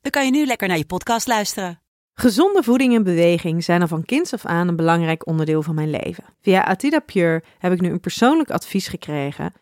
dan kan je nu lekker naar je podcast luisteren. Gezonde voeding en beweging zijn al van kinds af aan een belangrijk onderdeel van mijn leven. Via Atida Pure heb ik nu een persoonlijk advies gekregen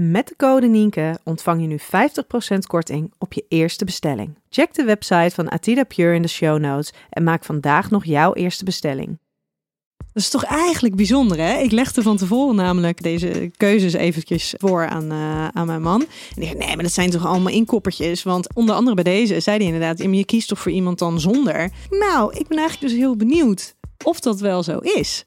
Met de code Nienke ontvang je nu 50% korting op je eerste bestelling. Check de website van Atida Pure in de show notes en maak vandaag nog jouw eerste bestelling. Dat is toch eigenlijk bijzonder, hè? Ik legde van tevoren namelijk deze keuzes eventjes voor aan, uh, aan mijn man. En die zei, nee, maar dat zijn toch allemaal inkoppertjes? Want onder andere bij deze zei hij inderdaad, je kiest toch voor iemand dan zonder? Nou, ik ben eigenlijk dus heel benieuwd of dat wel zo is.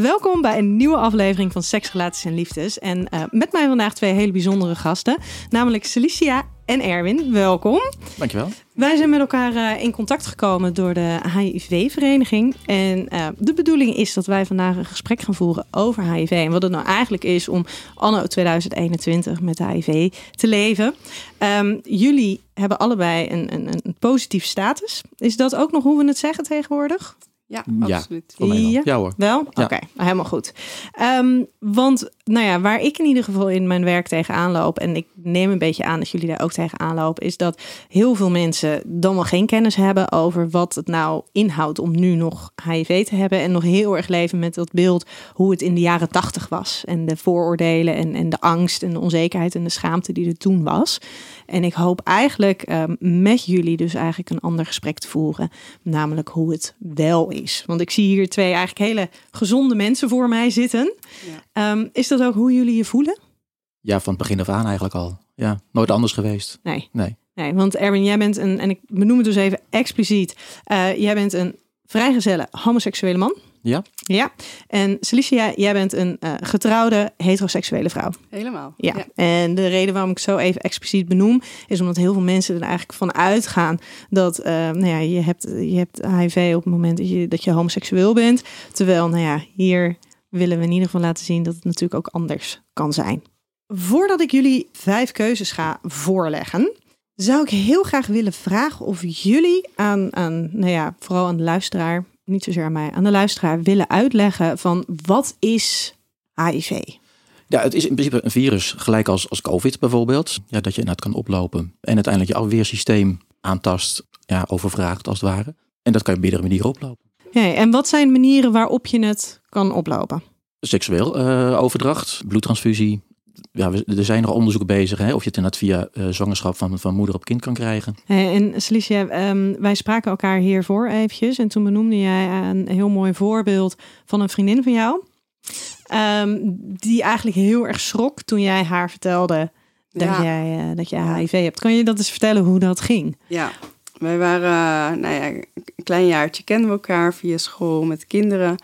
Welkom bij een nieuwe aflevering van Seks, Relaties en Liefdes. En uh, met mij vandaag twee hele bijzondere gasten, namelijk Celicia en Erwin. Welkom. Dankjewel. Wij zijn met elkaar uh, in contact gekomen door de HIV-vereniging. En uh, de bedoeling is dat wij vandaag een gesprek gaan voeren over HIV. En wat het nou eigenlijk is om anno 2021 met HIV te leven. Um, jullie hebben allebei een, een, een positieve status. Is dat ook nog hoe we het zeggen tegenwoordig? Ja, absoluut. Ja, Ja, hoor. Wel? Oké, helemaal goed. Ehm, want, nou ja, waar ik in ieder geval in mijn werk tegenaan loop... en ik neem een beetje aan dat jullie daar ook tegenaan lopen... is dat heel veel mensen dan wel geen kennis hebben... over wat het nou inhoudt om nu nog HIV te hebben... en nog heel erg leven met dat beeld hoe het in de jaren tachtig was. En de vooroordelen en, en de angst en de onzekerheid en de schaamte die er toen was. En ik hoop eigenlijk ehm, met jullie dus eigenlijk een ander gesprek te voeren. Namelijk hoe het wel is. Want ik zie hier twee eigenlijk hele gezonde mensen voor mij zitten. Ehm, is dat ook hoe jullie je voelen? Ja, van het begin af aan eigenlijk al. Ja, nooit anders geweest. Nee. Nee. Nee, want Erwin, jij bent een, en ik benoem het dus even expliciet. eh, jij bent een vrijgezelle homoseksuele man. Ja? Ja. En Celicia, jij bent een eh, getrouwde heteroseksuele vrouw. Helemaal. Ja. en de reden waarom ik zo even expliciet benoem, is omdat heel veel mensen er eigenlijk van uitgaan dat eh, nou ja, je, hebt, je hebt HIV op het moment dat je, dat je homoseksueel bent. Terwijl, nou ja, hier willen we in ieder geval laten zien dat het natuurlijk ook anders kan zijn. Voordat ik jullie vijf keuzes ga voorleggen, zou ik heel graag willen vragen of jullie aan, aan nou ja, vooral aan de luisteraar, niet zozeer aan mij, aan de luisteraar willen uitleggen van wat is HIV? Ja, het is in principe een virus, gelijk als, als COVID bijvoorbeeld. Ja, dat je inderdaad kan oplopen. En uiteindelijk je afweersysteem aantast, ja, overvraagt als het ware. En dat kan je op meerdere manieren oplopen. Ja, en wat zijn manieren waarop je het kan oplopen? Seksueel eh, overdracht, bloedtransfusie. Ja, we- er zijn nog onderzoeken bezig hè, of je het inderdaad via eh, zwangerschap van, van moeder op kind kan krijgen. En Celicia, ehm, wij spraken elkaar hiervoor eventjes. En toen benoemde jij een heel mooi voorbeeld van een vriendin van jou. Ehm, die eigenlijk heel erg schrok toen jij haar vertelde dat, Ja. jij, eh, dat jij HIV hebt. Kan je dat eens vertellen hoe dat ging? Ja, wij waren, nou ja, een klein jaartje kenden we elkaar via school met de kinderen.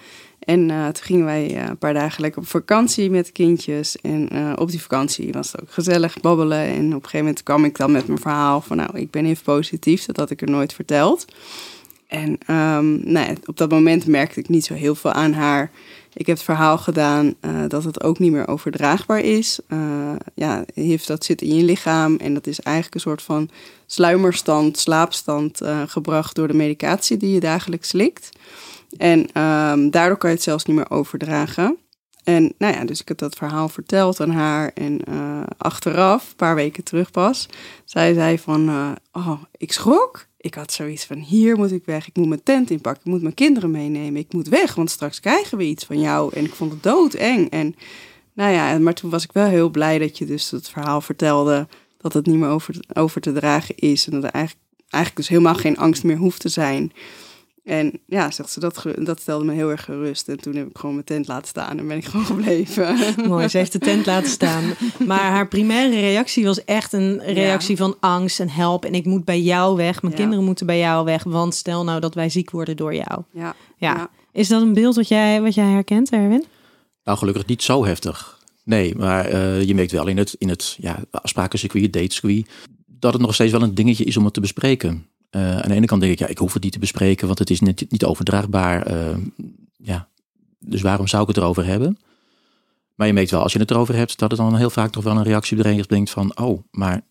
En eh, toen gingen wij eh, een paar dagen lekker op vakantie met de kindjes. En eh, op die vakantie was het ook gezellig babbelen. En op een gegeven moment kwam ik dan met mijn verhaal van... nou, ik ben even positief, dat had ik er nooit verteld. En ehm, nou op dat moment merkte ik niet zo heel veel aan haar. Ik heb het verhaal gedaan dat het ook niet meer overdraagbaar is. Ja, HIV dat zit in je lichaam en dat is eigenlijk een soort van sluimerstand, slaapstand gebracht door de medicatie die je dagelijks slikt. En ehm, daardoor kan je het zelfs niet meer overdragen. En nou ja, dus ik heb dat verhaal verteld aan haar. En eh, achteraf, een paar weken terug pas, zei zij van... eh, oh, ik schrok. Ik had zoiets van, hier moet ik weg. Ik moet mijn tent inpakken. Ik moet mijn kinderen meenemen. Ik moet weg, want straks krijgen we iets van jou. En ik vond het doodeng. En nou ja, maar toen was ik wel heel blij dat je dus het verhaal vertelde... dat het niet meer over, over te dragen is. En dat er eigenlijk, eigenlijk dus helemaal geen angst meer hoeft te zijn... En ja, zegt ze, dat, dat stelde me heel erg gerust. En toen heb ik gewoon mijn tent laten staan en ben ik gewoon gebleven. Mooi, ze heeft de tent laten staan. Maar haar primaire reactie was echt een reactie van angst en help. En ik moet bij jou weg. Mijn Ja. kinderen moeten bij jou weg. Want stel nou dat wij ziek worden door jou. Ja, Ja. Is dat een beeld wat jij, wat jij herkent, Erwin? Nou, gelukkig niet zo heftig. Nee, maar eh, je merkt wel in het, in het ja, afsprakencircuit, datecircuit, dat het nog steeds wel een dingetje is om het te bespreken. Eh, aan de ene kant denk ik, ja, ik hoef het niet te bespreken, want het is niet, niet overdraagbaar. Eh, ja, dus waarom zou ik het erover hebben? Maar je merkt wel, als je het erover hebt, dat het dan heel vaak toch wel een reactie op iedereen brengt van, oh, maar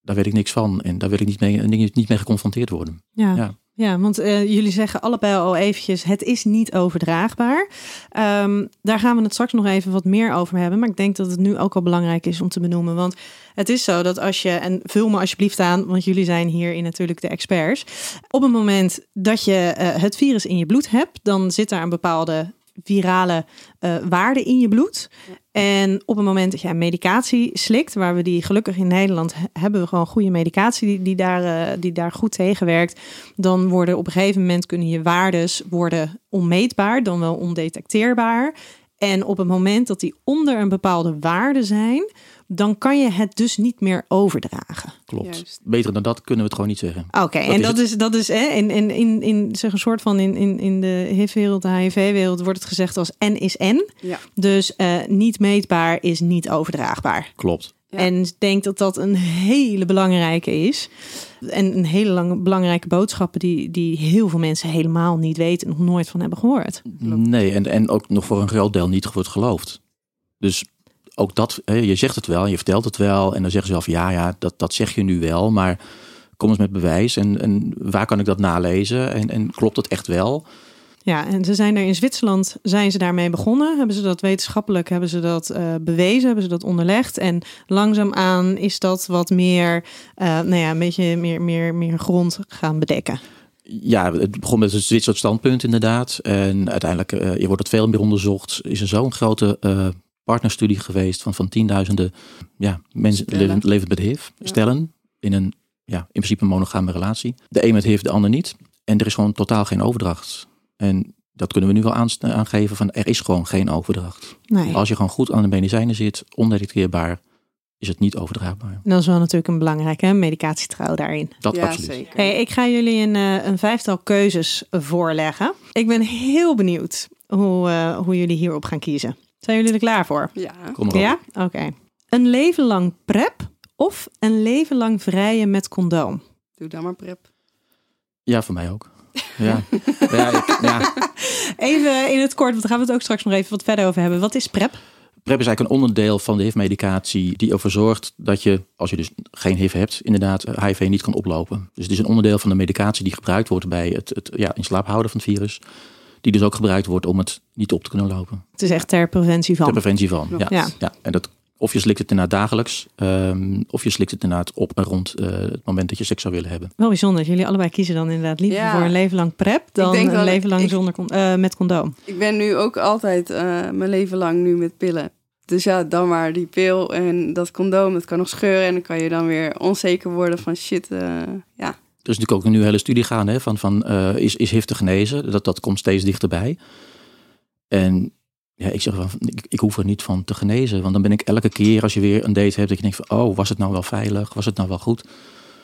daar weet ik niks van en daar wil ik niet mee, niet mee geconfronteerd worden. Ja. Ja. Ja, want eh, jullie zeggen allebei al eventjes, het is niet overdraagbaar. Ehm, daar gaan we het straks nog even wat meer over hebben. Maar ik denk dat het nu ook al belangrijk is om te benoemen. Want het is zo dat als je, en vul me alsjeblieft aan, want jullie zijn hierin natuurlijk de experts. Op het moment dat je eh, het virus in je bloed hebt, dan zit daar een bepaalde virale eh, waarde in je bloed. En op het moment dat je medicatie slikt, waar we die gelukkig in Nederland he- hebben we gewoon goede medicatie die, die, daar, eh, die daar goed tegen werkt, dan worden op een gegeven moment kunnen je waardes worden onmeetbaar, dan wel ondetecteerbaar. En op het moment dat die onder een bepaalde waarde zijn, dan kan je het dus niet meer overdragen. Klopt. Juist. Beter dan dat kunnen we het gewoon niet zeggen. Oké, en is dat het. is, dat is hè, in, in, in, in zeg een soort van in, in, in de HIV-wereld, de HIV-wereld, wordt het gezegd als N is N. Ja. Dus eh, niet meetbaar is niet overdraagbaar. Klopt. Ja. En ik denk dat dat een hele belangrijke is. En een hele lange, belangrijke boodschap die, die heel veel mensen helemaal niet weten en nog nooit van hebben gehoord. Nee, en, en ook nog voor een groot deel niet wordt geloofd. Dus ook dat, je zegt het wel, je vertelt het wel. En dan zeggen ze zelf, ja, ja, dat, dat zeg je nu wel. Maar kom eens met bewijs. En, en waar kan ik dat nalezen? En, en klopt het echt wel? Ja, en ze zijn er in Zwitserland zijn ze daarmee begonnen. Hebben ze dat wetenschappelijk, hebben ze dat eh, bewezen, hebben ze dat onderlegd. En langzaamaan is dat wat meer, eh, nou ja, een beetje meer, meer, meer grond gaan bedekken. Ja, het begon met het Zwitserse standpunt inderdaad. En uiteindelijk eh, je wordt het veel meer onderzocht. Is er zo'n grote partnerstudie geweest van, van tienduizenden ja, mensen levend, levend met HIV. Ja. Stellen in een ja, in principe een monogame relatie. De een met HIV, de ander niet. En er is gewoon totaal geen overdracht. En dat kunnen we nu wel aangeven van er is gewoon geen overdracht. Nee. Als je gewoon goed aan de medicijnen zit, ondetecteerbaar, is het niet overdraagbaar. Dat is wel natuurlijk een belangrijke hè, medicatietrouw daarin. Dat ja, absoluut. zeker. Hey, ik ga jullie een, eh, een vijftal keuzes voorleggen. Ik ben heel benieuwd hoe, eh, hoe jullie hierop gaan kiezen. Zijn jullie er klaar voor? Ja, Kom erop. Ja? Oké. Een leven lang prep of een leven lang vrijen met condoom? doe dan maar prep. Ja, voor mij ook. Ja, ja, ik- ja. Even in het kort, want daar gaan we het ook straks nog even wat verder over hebben. Wat is PrEP? PrEP is eigenlijk een onderdeel van de HIV-medicatie die ervoor zorgt dat je, als je dus geen HIV hebt, inderdaad eh, HIV niet kan oplopen. Dus het is een onderdeel van de medicatie die gebruikt wordt bij het, het ja, in slaap houden van het virus. Die dus ook gebruikt wordt om het niet op te kunnen lopen. Het is echt ter preventie Ter van. preventie van. Ja. Ja. Ja. En dat, of je slikt het inderdaad dagelijks, ehm, of je slikt het inderdaad op en rond eh, het moment dat je seks zou willen hebben. Wel bijzonder. dat Jullie allebei kiezen dan inderdaad liever Ja. voor een leven lang PrEP dan denk een leven lang ik- zonder eh, met condoom. Ik ben nu ook altijd eh, mijn leven lang nu met pillen. Dus ja, dan maar die pil en dat condoom, dat kan nog scheuren. En dan kan je dan weer onzeker worden van shit, eh, ja. Er is natuurlijk ook nu een hele studie gaande hè, van, van eh, is, is HIV te genezen? Dat, dat komt steeds dichterbij. En ja, ik zeg van, ik, ik hoef er niet van te genezen. Want dan ben ik elke keer als je weer een date hebt, dat je denkt van, oh, was het nou wel veilig? Was het nou wel goed?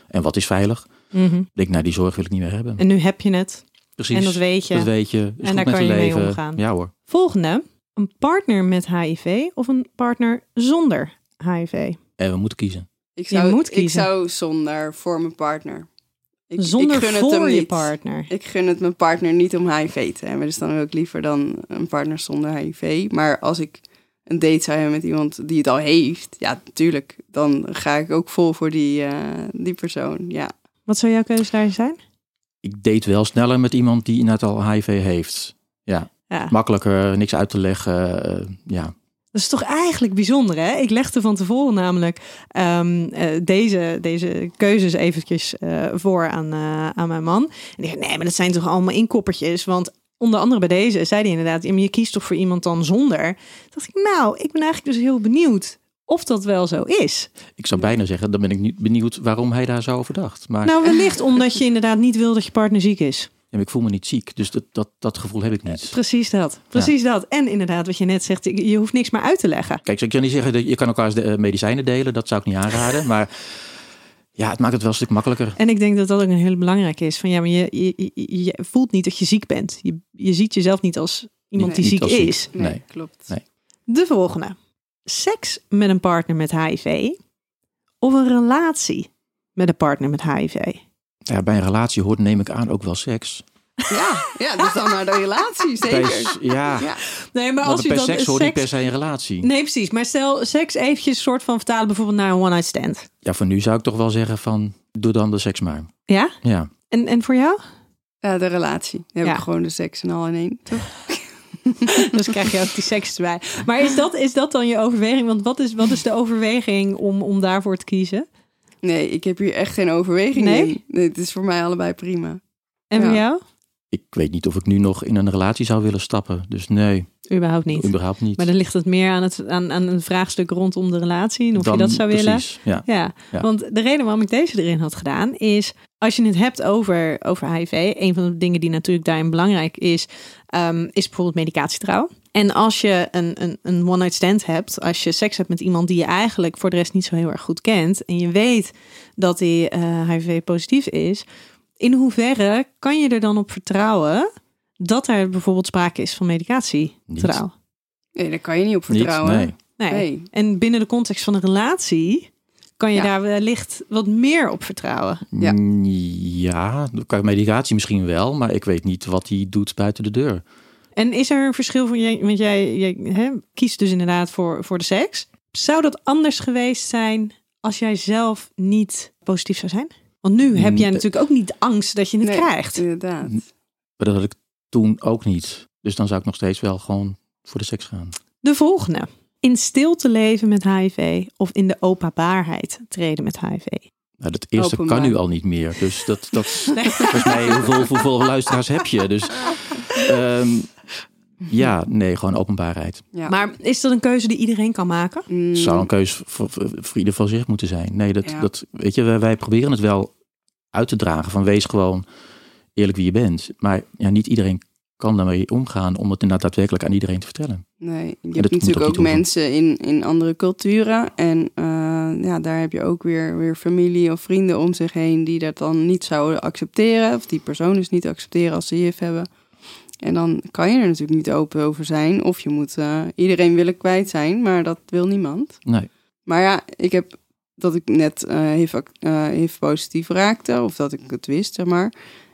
En wat is veilig? Mhm. Ik denk, nou, die zorg wil ik niet meer hebben. En nu heb je het. Precies. en dat weet je. Dat weet je. Is En daar met kan je mee leven. omgaan. Ja hoor. Volgende. Een partner met HIV of een partner zonder HIV? En we moeten kiezen. Ik Je zou, moet ik kiezen. zou zonder voor mijn partner. Ik, Zonder ik gun het hem je niet. partner. Ik gun het mijn partner niet om HIV te hebben. Dus dan wil ik liever dan een partner zonder HIV. Maar als ik een date zou hebben met iemand die het al heeft, ja, natuurlijk. Dan ga ik ook vol voor die, eh, die persoon. Ja. Wat zou jouw keuze daar zijn? Ik date wel sneller met iemand die inderdaad al HIV heeft. Ja, Ja. makkelijker, niks uit te leggen. eh, ja, Dat is toch eigenlijk bijzonder, hè? Ik legde van tevoren namelijk ehm, eh, deze, deze keuzes eventjes eh, voor aan, eh, aan mijn man. En die zei, nee, maar dat zijn toch allemaal inkoppertjes? Want onder andere bij deze zei hij inderdaad, "Ja, maar je kiest toch voor iemand dan zonder? Toen dacht ik, nou, ik ben eigenlijk dus heel benieuwd of dat wel zo is. ik zou bijna zeggen, dan ben ik niet benieuwd waarom hij daar zo over dacht. Maar Nou, wellicht omdat je inderdaad niet wil dat je partner ziek is. Maar ik voel me niet ziek. Dus dat, dat, dat gevoel heb ik niet. Precies dat. Precies dat. En inderdaad, wat je net zegt, je hoeft niks meer uit te leggen. Kijk, ik kan niet zeggen dat je kan elkaar de, eh, medicijnen delen. Dat zou ik niet aanraden. Maar ja, het maakt het wel een stuk makkelijker. En ik denk dat dat ook een heel belangrijk is. Van ja, maar je, je, voelt niet dat je ziek bent. Je, je ziet jezelf niet als iemand die ziek. is. Nee, Nee. klopt. Nee. De volgende. Seks met een partner met HIV of een relatie met een partner met HIV? Ja, bij een relatie hoort, neem ik aan, ook wel seks. Ja, ja, dus dan naar de relatie, Bij, zeker. ja, Ja. Nee, maar want als u bij dan seks hoort niet per se een relatie. Nee, precies. Maar stel seks eventjes soort van vertalen bijvoorbeeld naar een one-night stand. Ja, voor nu zou ik toch wel zeggen van, doe dan de seks maar. Ja? Ja, En, en voor jou? Ja, de relatie. Dan heb Ja. ik gewoon de seks en al in één. Toch? Dus krijg je ook die seks erbij. Maar is dat, is dat dan je overweging? Want wat is, wat is de overweging om, om daarvoor te kiezen? Nee, ik heb hier echt geen overweging Nee? in. Nee, het is voor mij allebei prima. En voor jou? ik weet niet of ik nu nog in een relatie zou willen stappen. Dus nee, Überhaupt niet. überhaupt niet. Maar dan ligt het meer aan, het, aan, aan een vraagstuk rondom de relatie. En of Dan- je dat zou willen. Precies, ja. Ja, Ja. want de reden waarom ik deze erin had gedaan is, als je het hebt over, over HIV, een van de dingen die natuurlijk daarin belangrijk is, ehm, is bijvoorbeeld medicatietrouw. En als je een, een, een one-night stand hebt, als je seks hebt met iemand die je eigenlijk voor de rest niet zo heel erg goed kent, en je weet dat die eh, HIV-positief is, in hoeverre kan je er dan op vertrouwen dat er bijvoorbeeld sprake is van medicatietrouw? Nee, daar kan je niet op Niet, vertrouwen. nee. Nee. Nee. En binnen de context van een relatie kan je Ja. daar wellicht wat meer op vertrouwen. Ja. Mm, Ja, qua medicatie misschien wel, maar ik weet niet wat hij doet buiten de deur. En is er een verschil voor jij, want jij, jij hè, kiest dus inderdaad voor, voor de seks. Zou dat anders geweest zijn als jij zelf niet positief zou zijn? Want nu heb jij Mm, natuurlijk ook niet angst dat je het Nee, krijgt. Inderdaad. Maar dat had ik toen ook niet. Dus dan zou ik nog steeds wel gewoon voor de seks gaan. De volgende. In stilte leven met HIV of in de openbaarheid treden met HIV. Nou, dat eerste Openbaar. kan nu al niet meer. Dus dat, dat volgens mij, hoeveel, hoeveel luisteraars heb je? Dus ehm, ja, nee, gewoon openbaarheid. Ja. Maar is dat een keuze die iedereen kan maken? Mm, Het zou een keus voor, voor, voor ieder van zich moeten zijn. Nee, dat, Ja. dat weet je, wij, wij proberen het wel uit te dragen van wees gewoon eerlijk wie je bent. Maar ja, niet iedereen kan daarmee omgaan om het inderdaad daadwerkelijk aan iedereen te vertellen. Nee, je hebt natuurlijk ook mensen in, in andere culturen. En eh, ja, daar heb je ook weer, weer familie of vrienden om zich heen die dat dan niet zouden accepteren. Of die persoon dus niet accepteren als ze HIV hebben. En dan kan je er natuurlijk niet open over zijn. Of je moet eh, iedereen willen kwijt zijn, maar dat wil niemand. Nee. Maar ja, ik heb dat ik net eh HIV, eh, HIV positief raakte, of dat ik het wist, zeg maar,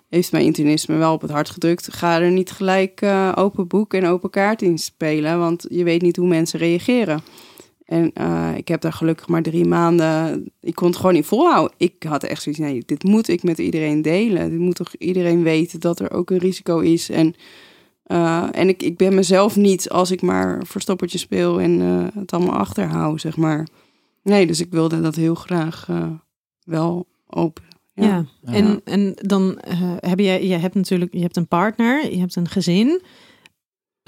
heeft mijn internist me wel op het hart gedrukt. Ga er niet gelijk open boek en open kaart in spelen, want je weet niet hoe mensen reageren. En eh, ik heb daar gelukkig maar drie maanden. Ik kon het gewoon niet volhouden. Ik had echt zoiets. Nee, dit moet ik met iedereen delen. Dit moet toch iedereen weten dat er ook een risico is. En, eh, en ik, ik ben mezelf niet als ik maar verstoppertje speel en eh, het allemaal achterhoud, zeg maar. Nee, dus ik wilde dat heel graag eh, wel open. Ja. En, en dan eh, heb je, je hebt natuurlijk, je hebt een partner, je hebt een gezin.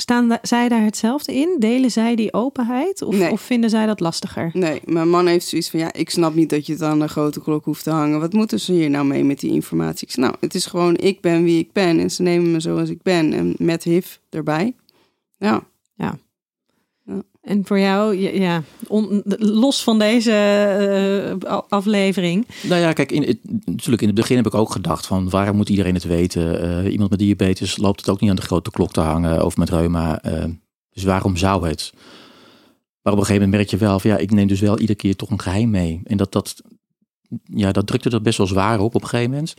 Staan zij daar hetzelfde in? Delen zij die openheid? Of, Nee. of vinden zij dat lastiger? Nee, mijn man heeft zoiets van, ja, ik snap niet dat je het aan de grote klok hoeft te hangen. Wat moeten ze hier nou mee met die informatie? Ik zeg, nou, het is gewoon, ik ben wie ik ben en ze nemen me zoals ik ben. En met HIV erbij. Ja, En voor jou, ja, los van deze eh, aflevering. Nou ja, kijk, in, natuurlijk in het begin heb ik ook gedacht van waarom moet iedereen het weten? Eh, iemand met diabetes loopt het ook niet aan de grote klok te hangen of met reuma. eh, dus waarom zou het? Maar op een gegeven moment merk je wel van ja, ik neem dus wel iedere keer toch een geheim mee. En dat, dat, ja, dat drukte er best wel zwaar op op een gegeven moment.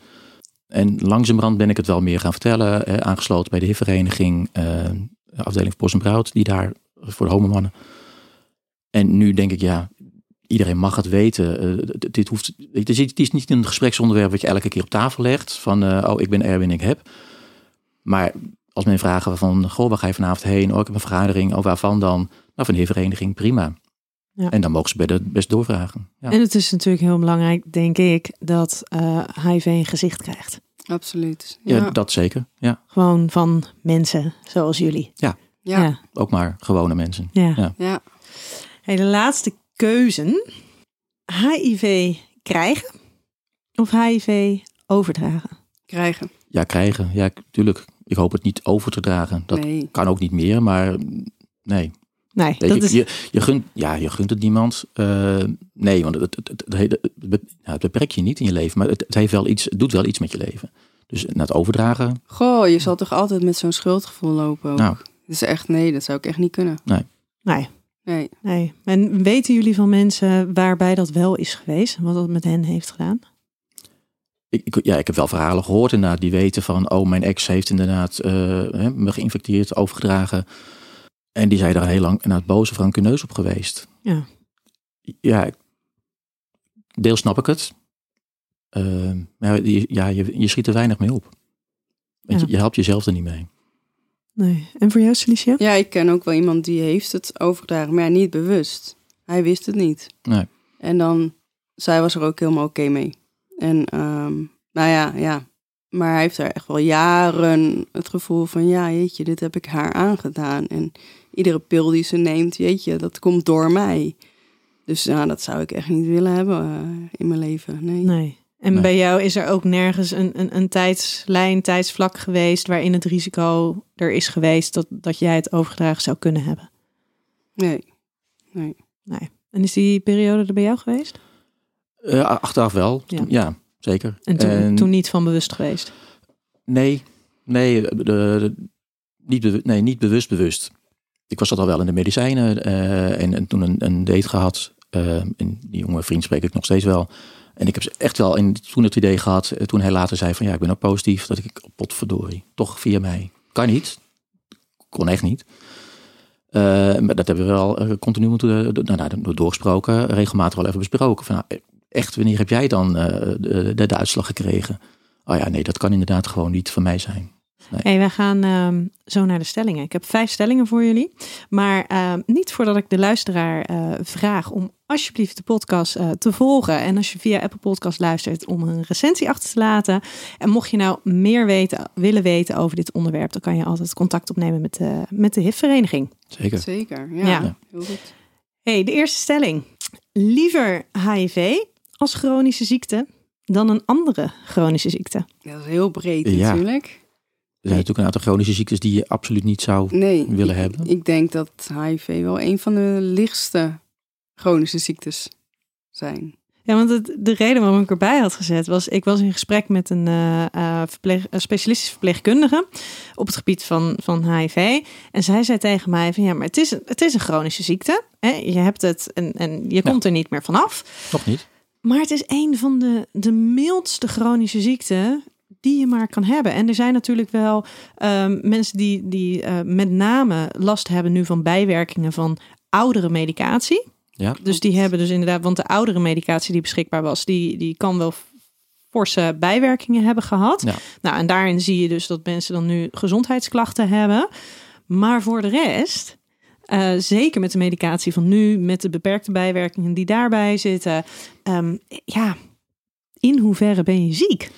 En langzamerhand ben ik het wel meer gaan vertellen. aangesloten bij de HIV-vereniging, afdeling voor Bos en Brood, die daar voor de homomannen. En nu denk ik, ja, iedereen mag het weten. Eh, dit hoeft, het, is, het is niet een gespreksonderwerp wat je elke keer op tafel legt. Van, eh, oh, ik ben Erwin, ik heb. Maar als men vragen van, goh, waar ga je vanavond heen? Oh, ik heb een vergadering. Oh, waarvan dan? Nou, van de vereniging, prima. Ja. En dan mogen ze bij de best doorvragen. Ja. En het is natuurlijk heel belangrijk, denk ik, dat eh, HIV een gezicht krijgt. absoluut. Ja, Ja, dat zeker. Ja, Gewoon van mensen zoals jullie. ja. Ja. ook maar gewone mensen. ja. Ja. ja. Hey, de laatste keuze. HIV krijgen of HIV overdragen? krijgen. Ja, krijgen. Ja, tuurlijk. Ik hoop het niet over te dragen. Dat nee. kan ook niet meer, maar nee. Nee, Weet dat je, is... je, je, gunt, ja, je gunt het niemand. Eh, nee, want het, het, het, het, het beperkt je niet in je leven, maar het, het, heeft wel iets, het doet wel iets met je leven. Dus na het overdragen, Goh, je zal toch altijd met zo'n schuldgevoel lopen ook. nou, Dus echt, nee, dat zou ik echt niet kunnen. Nee, Nee. nee. En weten jullie van mensen waarbij dat wel is geweest? en Wat dat met hen heeft gedaan? ik, ik- ja, ik heb wel verhalen gehoord inderdaad, die weten van, oh, mijn ex heeft inderdaad eh, hè, me geïnfecteerd, overgedragen. En die zijn daar heel lang inderdaad boos of rancuneus op geweest. Ja. Ja, deels snap ik het. Eh, maar je, ja, je, je schiet er weinig mee op. Ja. je, je helpt jezelf er niet mee. Nee. En voor jou, Celicia? Ja, ik ken ook wel iemand die heeft het overgedragen, maar ja, niet bewust. Hij wist het niet. Nee. En dan, zij was er ook helemaal oké mee. En ehm, nou ja, ja. Maar hij heeft er echt wel jaren het gevoel van, ja, jeetje, dit heb ik haar aangedaan. En iedere pil die ze neemt, jeetje, dat komt door mij. Dus ja, dat zou ik echt niet willen hebben eh, in mijn leven. Nee. Nee. En Nee. bij jou is er ook nergens een, een, een tijdslijn, tijdsvlak geweest waarin het risico er is geweest dat, dat jij het overgedragen zou kunnen hebben. Nee. nee. Nee. En is die periode er bij jou geweest? Eh, achteraf wel, Ja. ja, zeker. En toen, toen niet van bewust geweest? Nee, nee, de, de- niet, bewu- nee, niet bewust bewust. Ik was dat al wel in de medicijnen eh, en, en toen een, een date gehad. eh, en die jonge vriend spreek ik nog steeds wel. En ik heb ze echt wel in, toen het idee gehad, eh, toen hij later zei van ja, ik ben ook positief, dat ik potverdorie, toch via mij. Kan niet, kon echt niet. Eh, maar dat hebben we wel eh, continu moeten nou, nou, doorgesproken, regelmatig wel even besproken. Van, nou, echt, wanneer heb jij dan de, de, de uitslag gekregen? Oh ja, nee, dat kan inderdaad gewoon niet van mij zijn. Hey, wij gaan ehm, zo naar de stellingen. Ik heb vijf stellingen voor jullie. Maar ehm, niet voordat ik de luisteraar eh, vraag om alsjeblieft de podcast eh, te volgen. En als je via Apple Podcast luistert, om een recensie achter te laten. En mocht je nou meer weten, willen weten over dit onderwerp, dan kan je altijd contact opnemen met de, met de HIV-vereniging. Zeker. Zeker, ja. Ja. Heel goed. Hey, de eerste stelling. Liever HIV als chronische ziekte dan een andere chronische ziekte. Ja, dat is heel breed Ja. natuurlijk. Er zijn natuurlijk een aantal chronische ziektes die je absoluut niet zou Nee, willen ik, hebben. ik denk dat HIV wel een van de lichtste chronische ziektes zijn. Ja, want het, de reden waarom ik erbij had gezet was, ik was in gesprek met een, eh, eh, verpleeg, specialistische verpleegkundige op het gebied van, van HIV. En zij zei tegen mij van ja, maar het is, een- het is een chronische ziekte. Hè? Je hebt het en, en je komt er niet meer vanaf. Toch niet? Maar het is een van de, de mildste chronische ziekten die je maar kan hebben. En er zijn natuurlijk wel ehm, mensen die, die eh, met name last hebben nu van bijwerkingen van oudere medicatie. Ja. Dus die hebben dus inderdaad, want de oudere medicatie die beschikbaar was, die, die kan wel forse bijwerkingen hebben gehad. Ja. Nou, en daarin zie je dus dat mensen dan nu gezondheidsklachten hebben. Maar voor de rest, eh, zeker met de medicatie van nu, met de beperkte bijwerkingen die daarbij zitten, ehm, ja, in hoeverre ben je ziek?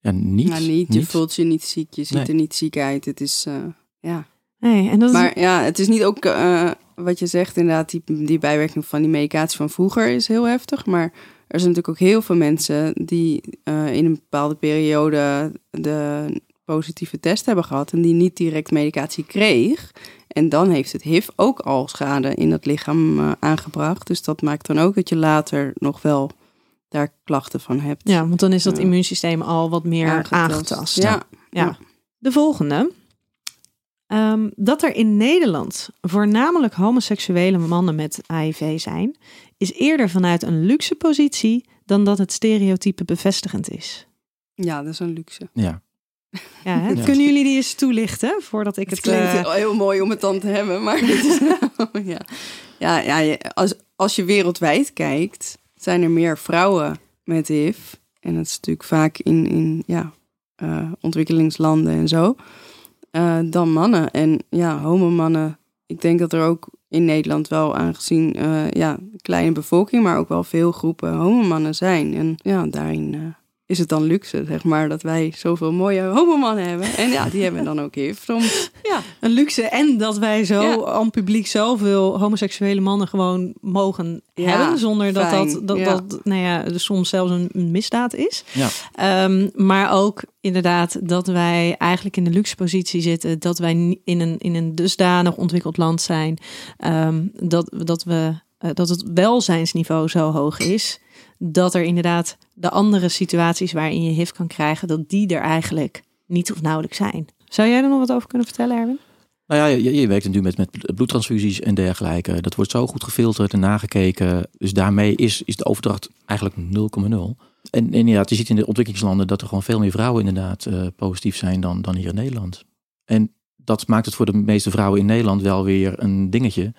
Ja, niet. Maar niet, je voelt je niet ziek, je ziet Nee. er niet ziek uit. Het is, eh, ja. Nee, en dat is, Maar ja, het is niet ook eh, wat je zegt, inderdaad, die, die bijwerking van die medicatie van vroeger is heel heftig. Maar er zijn natuurlijk ook heel veel mensen die eh, in een bepaalde periode de positieve test hebben gehad en die niet direct medicatie kreeg. En dan heeft het HIV ook al schade in het lichaam aangebracht. Dus dat maakt dan ook dat je later nog wel daar klachten van hebt. ja, want dan is dat immuunsysteem al wat meer Aangetast. aangetast. Ja, Ja. De volgende. Ehm, dat er in Nederland voornamelijk homoseksuele mannen met HIV zijn, is eerder vanuit een luxe positie dan dat het stereotype bevestigend is. ja, dat is een luxe. Ja. Ja, hè? Ja. Kunnen jullie die eens toelichten voordat ik Het het... klinkt eh, heel, heel mooi om het dan te hebben, maar dit is, ja. Ja, ja, als, als je wereldwijd kijkt, zijn er meer vrouwen met HIV. En dat is natuurlijk vaak in, in ja, eh, ontwikkelingslanden en zo, eh, dan mannen. En ja, homomannen, ik denk dat er ook in Nederland wel aangezien, eh, ja, kleine bevolking, maar ook wel veel groepen homomannen zijn. En ja, daarin is het dan luxe, zeg maar, dat wij zoveel mooie homomannen hebben. En ja, die hebben dan ook HIV. Soms, ja. Een luxe en dat wij zo Ja. aan publiek zoveel homoseksuele mannen gewoon mogen Ja, hebben. Zonder dat fijn. dat, dat, Ja. dat nou ja, dus soms zelfs een, een misdaad is. Ja. Ehm, maar ook inderdaad dat wij eigenlijk in de luxe positie zitten. Dat wij in een, in een dusdanig ontwikkeld land zijn. ehm, dat, dat, we, eh, dat het welzijnsniveau zo hoog is. Dat er inderdaad de andere situaties waarin je HIV kan krijgen. Dat die er eigenlijk niet of nauwelijks zijn. Zou jij er nog wat over kunnen vertellen, Erwin? Nou ja, je, je werkt natuurlijk met, met bloedtransfusies en dergelijke. Dat wordt zo goed gefilterd en nagekeken. Dus daarmee is, is de overdracht eigenlijk 0,0. En, en inderdaad, je ziet in de ontwikkelingslanden dat er gewoon veel meer vrouwen inderdaad eh, positief zijn dan, dan hier in Nederland. En dat maakt het voor de meeste vrouwen in Nederland wel weer een dingetje.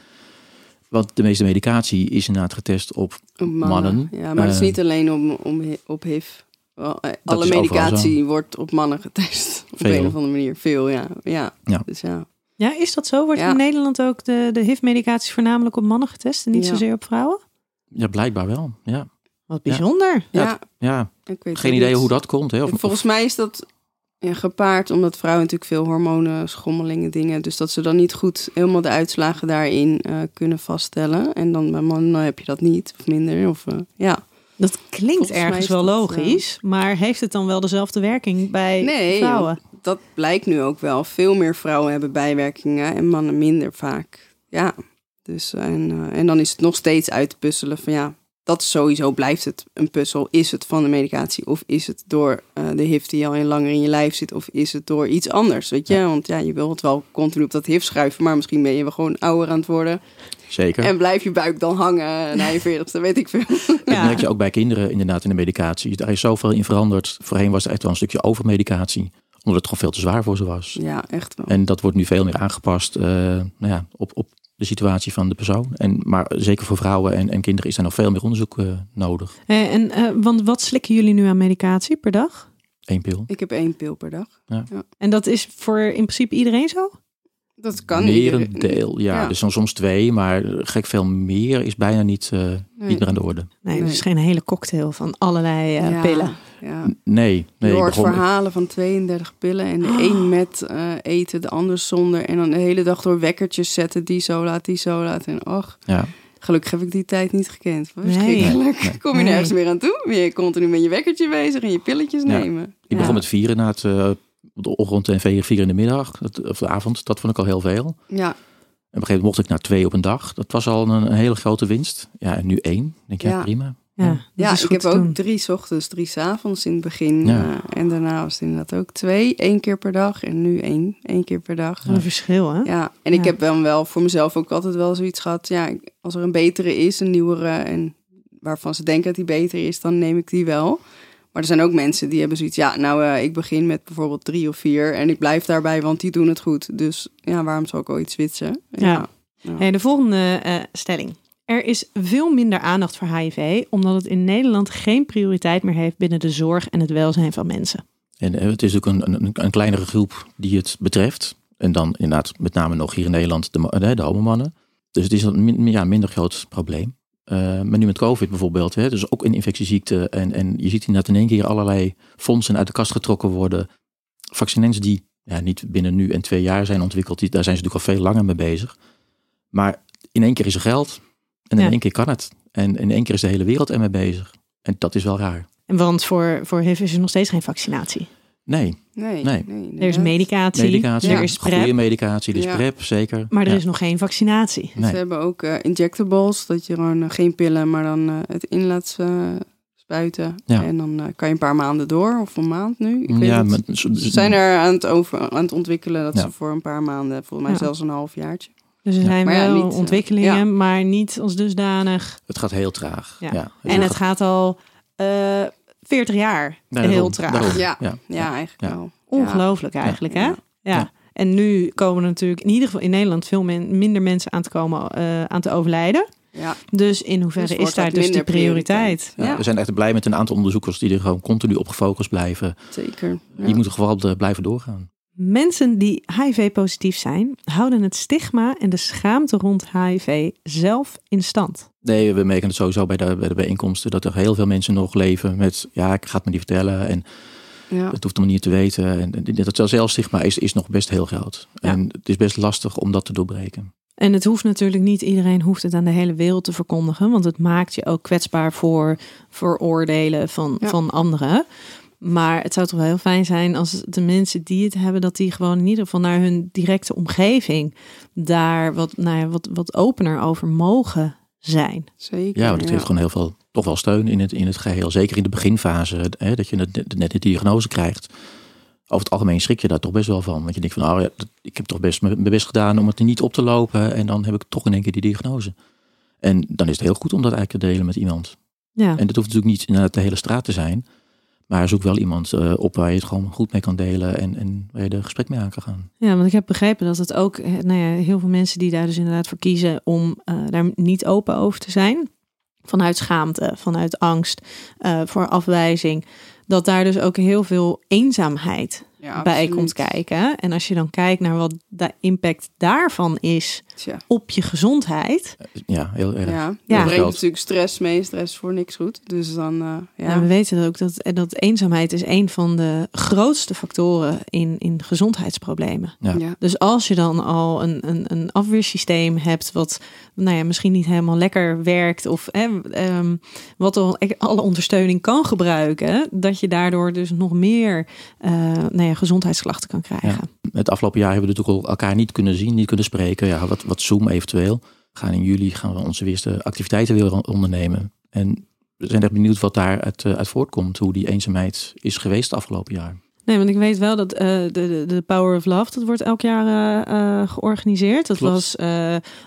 Want de meeste medicatie is inderdaad getest op Mannen. Mannen. Ja, maar het is Eh, niet alleen om, om, op HIV. Wel, eh, Alle medicatie wordt op mannen getest. Op Veel. een of andere manier. Veel, ja. Ja. Ja. Dus ja. Ja, is dat zo? Wordt Ja. in Nederland ook de, de HIV-medicaties voornamelijk op mannen getest en niet Ja. zozeer op vrouwen? Ja, blijkbaar wel. Ja, Wat bijzonder. Ja, Ja, ja. ik weet geen idee niet. hoe dat komt. Hè? Of, Volgens mij is dat ja, gepaard omdat vrouwen natuurlijk veel hormonen, schommelingen, dingen. Dus dat ze dan niet goed helemaal de uitslagen daarin eh, kunnen vaststellen. En dan bij mannen heb je dat niet, of minder. Of, eh, ja. Dat klinkt Volgens ergens wel dat, logisch, maar heeft het dan wel dezelfde werking bij Nee, vrouwen? dat blijkt nu ook wel. Veel meer vrouwen hebben bijwerkingen en mannen minder vaak. Ja, dus en, eh, en dan is het nog steeds uit te puzzelen van ja, dat sowieso blijft het een puzzel. Is het van de medicatie of is het door eh, de HIV die al in langer in je lijf zit of is het door iets anders, weet je? Want ja, je wilt het wel continu op dat HIV schuiven, maar misschien ben je wel gewoon ouder aan het worden. Zeker. En blijf je buik dan hangen na je veertigste, weet ik veel. Dat Ja. merk je ook bij kinderen inderdaad in de medicatie. Daar is zoveel in veranderd. Voorheen was er echt wel een stukje overmedicatie. Omdat het gewoon veel te zwaar voor ze was. Ja, echt wel. En dat wordt nu veel meer aangepast eh, nou ja, op, op de situatie van de persoon. En, maar zeker voor vrouwen en, en kinderen is er nog veel meer onderzoek eh, nodig. Eh, En, eh, want wat slikken jullie nu aan medicatie per dag? Eén pil. Ik heb één pil per dag. En dat is voor in principe iedereen zo? Dat kan iedereen. Merendeel, ja. Ja. Dus dan soms twee, maar gek veel meer is bijna niet, eh, niet meer aan de orde. Nee, Nee. dus geen hele cocktail van allerlei eh, Ja, pillen. Ja. Nee, Je nee. hoort begon- verhalen van 32 pillen en de een met eh, eten, de ander zonder. En dan de hele dag door wekkertjes zetten, die zo laat, die zo laat. En och, Ja, gelukkig heb ik die tijd niet gekend. Nee. Verschrikkelijk. Nee. Kom je Nee. nergens meer aan toe? Ben je continu met je wekkertje bezig en je pilletjes Ja. nemen. ik begon met vier inderdaad. eh, op de ochtend en vier, vier in de middag. Of de avond. Dat vond ik al heel veel. Ja, En op een gegeven moment mocht ik naar twee op een dag. Dat was al een, een hele grote winst. Ja, en nu één. Denk je, ja, Ja. prima. Ja, ja is ik heb ook drie ochtends, drie avonds in het begin. Ja. eh, en daarna was het inderdaad ook twee, één keer per dag. En nu één, één keer per dag. Een verschil, hè? Ja, en ik Ja. heb dan wel voor mezelf ook altijd wel zoiets gehad. Ja, als er een betere is, een nieuwere, en waarvan ze denken dat die beter is, dan neem ik die wel. Maar er zijn ook mensen die hebben zoiets. Ja, nou, eh, ik begin met bijvoorbeeld drie of vier en ik blijf daarbij, want die doen het goed. Dus ja, waarom zou ik ooit switchen? Ja. Hey, de volgende eh, stelling. Er is veel minder aandacht voor HIV, omdat het in Nederland geen prioriteit meer heeft binnen de zorg en het welzijn van mensen. En eh, het is ook een, een, een kleinere groep die het betreft. En dan inderdaad met name nog hier in Nederland de, de, de. Dus het is een ja, minder groot probleem. Eh, maar nu met COVID bijvoorbeeld, hè, dus ook een infectieziekte. En, en je ziet inderdaad in één keer allerlei fondsen uit de kast getrokken worden. Vaccinens die ja, niet binnen nu en twee jaar zijn ontwikkeld, daar zijn ze natuurlijk al veel langer mee bezig. Maar in één keer is er geld. En in Ja. één keer kan het. En in één keer is de hele wereld ermee bezig. En dat is wel raar. En Want voor, voor HIV is er nog steeds geen vaccinatie. Nee, Nee, Nee. nee, Er is medicatie, medicatie, er is goede PrEP, medicatie, er is Ja. PrEP, zeker. maar er Ja. is nog geen vaccinatie. Nee. Ze hebben ook eh, injectables, dat je gewoon eh, geen pillen, maar dan eh, het in laat spuiten. Ja. En dan eh, kan je een paar maanden door, of een maand nu. Ik weet ja, maar, Ze zijn er aan het, over, aan het ontwikkelen dat Ja. ze voor een paar maanden, volgens mij Ja. zelfs een halfjaartje. Dus er Ja. zijn wel niet, eh, ontwikkelingen, ja. maar niet als dusdanig. het gaat heel traag. Ja. Ja. En het gaat al eh 40 jaar Nee, heel daarom, traag. daarom. Ja, Ja. ja, eigenlijk Ja. wel. Ongelooflijk eigenlijk, hè? Ja. Ja. Ja. En nu komen er natuurlijk in ieder geval in Nederland veel men- minder mensen aan te komen eh, aan te overlijden. Ja, Dus in hoeverre Dus is daar dat dus die prioriteit? Ja, Ja. We zijn echt blij met een aantal onderzoekers die er gewoon continu op gefocust blijven. zeker. Ja. Die moeten gewoon blijven doorgaan. Mensen die HIV-positief zijn, houden het stigma en de schaamte rond HIV zelf in stand. Nee, we merken het sowieso bij de, bij de bijeenkomsten dat er heel veel mensen nog leven met, ja, ik ga het me niet vertellen en Ja. het hoeft hem niet te weten. En en dat zelfstigma is, is nog best heel groot. Ja. En het is best lastig om dat te doorbreken. En het hoeft natuurlijk niet, iedereen hoeft het aan de hele wereld te verkondigen, want het maakt je ook kwetsbaar voor vooroordelen van, Ja. van anderen. Maar het zou toch wel heel fijn zijn als de mensen die het hebben, dat die gewoon in ieder geval naar hun directe omgeving daar wat, nou ja, wat, wat opener over mogen zijn. Zeker. Ja, want het heeft gewoon heel veel, toch wel steun in het, in het geheel. Zeker in de beginfase, hè, dat je net, net de diagnose krijgt. Over het algemeen schrik je daar toch best wel van. Want je denkt van, oh ja, ik heb toch best mijn best gedaan om het er niet op te lopen. En dan heb ik toch in één keer die diagnose. En dan is het heel goed om dat eigenlijk te delen met iemand. Ja, En dat hoeft natuurlijk niet inderdaad de hele straat te zijn. Maar zoek wel iemand eh, op waar je het gewoon goed mee kan delen. En, en waar je er gesprek mee aan kan gaan. ja want ik heb begrepen dat het ook, eh, nou ja, heel veel mensen die daar dus inderdaad voor kiezen om eh, daar niet open over te zijn. Vanuit schaamte, vanuit angst, eh, voor afwijzing. Dat daar dus ook heel veel eenzaamheid Ja, bij absoluut. komt kijken. En als je dan kijkt naar wat de impact daarvan is Tja. op je gezondheid. Ja, heel erg. Ja, Ja. dat brengt natuurlijk stress mee. Stress is voor niks goed. Dus dan, eh, ja. We weten ook dat, dat eenzaamheid is een van de grootste factoren in, in gezondheidsproblemen. Ja. ja. Dus als je dan al een, een, een afweersysteem hebt wat nou ja, misschien niet helemaal lekker werkt of hè, ehm, wat al e- alle ondersteuning kan gebruiken, dat je daardoor dus nog meer eh, nou ja, gezondheidsklachten kan krijgen. Het afgelopen jaar hebben we natuurlijk al elkaar niet kunnen zien, niet kunnen spreken. Ja, wat, wat Zoom eventueel. Gaan in juli gaan we onze eerste activiteiten weer ondernemen. En we zijn echt benieuwd wat daar uit, eh, uit voortkomt. Hoe die eenzaamheid is geweest het afgelopen jaar. Nee, want ik weet wel dat eh, de, de, de Power of Love, dat wordt elk jaar eh, eh, georganiseerd. Dat Klopt. was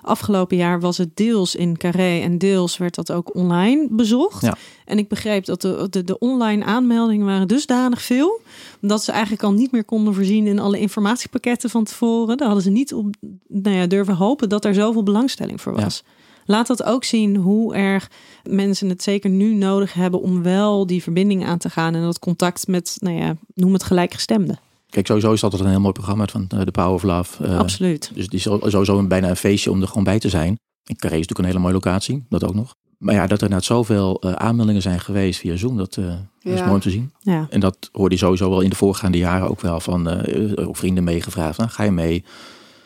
afgelopen jaar was het deels in Carré en deels werd dat ook online bezocht. Ja. En ik begreep dat de, de, de online aanmeldingen waren dusdanig veel, dat ze eigenlijk al niet meer konden voorzien in alle informatiepakketten van tevoren. Daar hadden ze niet op nou ja, durven hopen dat er zoveel belangstelling voor was. Laat dat ook zien hoe erg mensen het zeker nu nodig hebben om wel die verbinding aan te gaan en dat contact met, nou ja, noem het gelijkgestemde. Kijk, sowieso is dat altijd een heel mooi programma van eh, de Power of Love. Eh, Absoluut. Dus die is sowieso een, bijna een feestje om er gewoon bij te zijn. In Carré is natuurlijk een hele mooie locatie, dat ook nog. Maar ja, dat er net zoveel eh, aanmeldingen zijn geweest via Zoom, dat, dat is mooi om te zien. Ja. En dat hoorde je sowieso wel in de voorgaande jaren ook wel van eh, ook vrienden meegevraagd. Nou, ga je mee?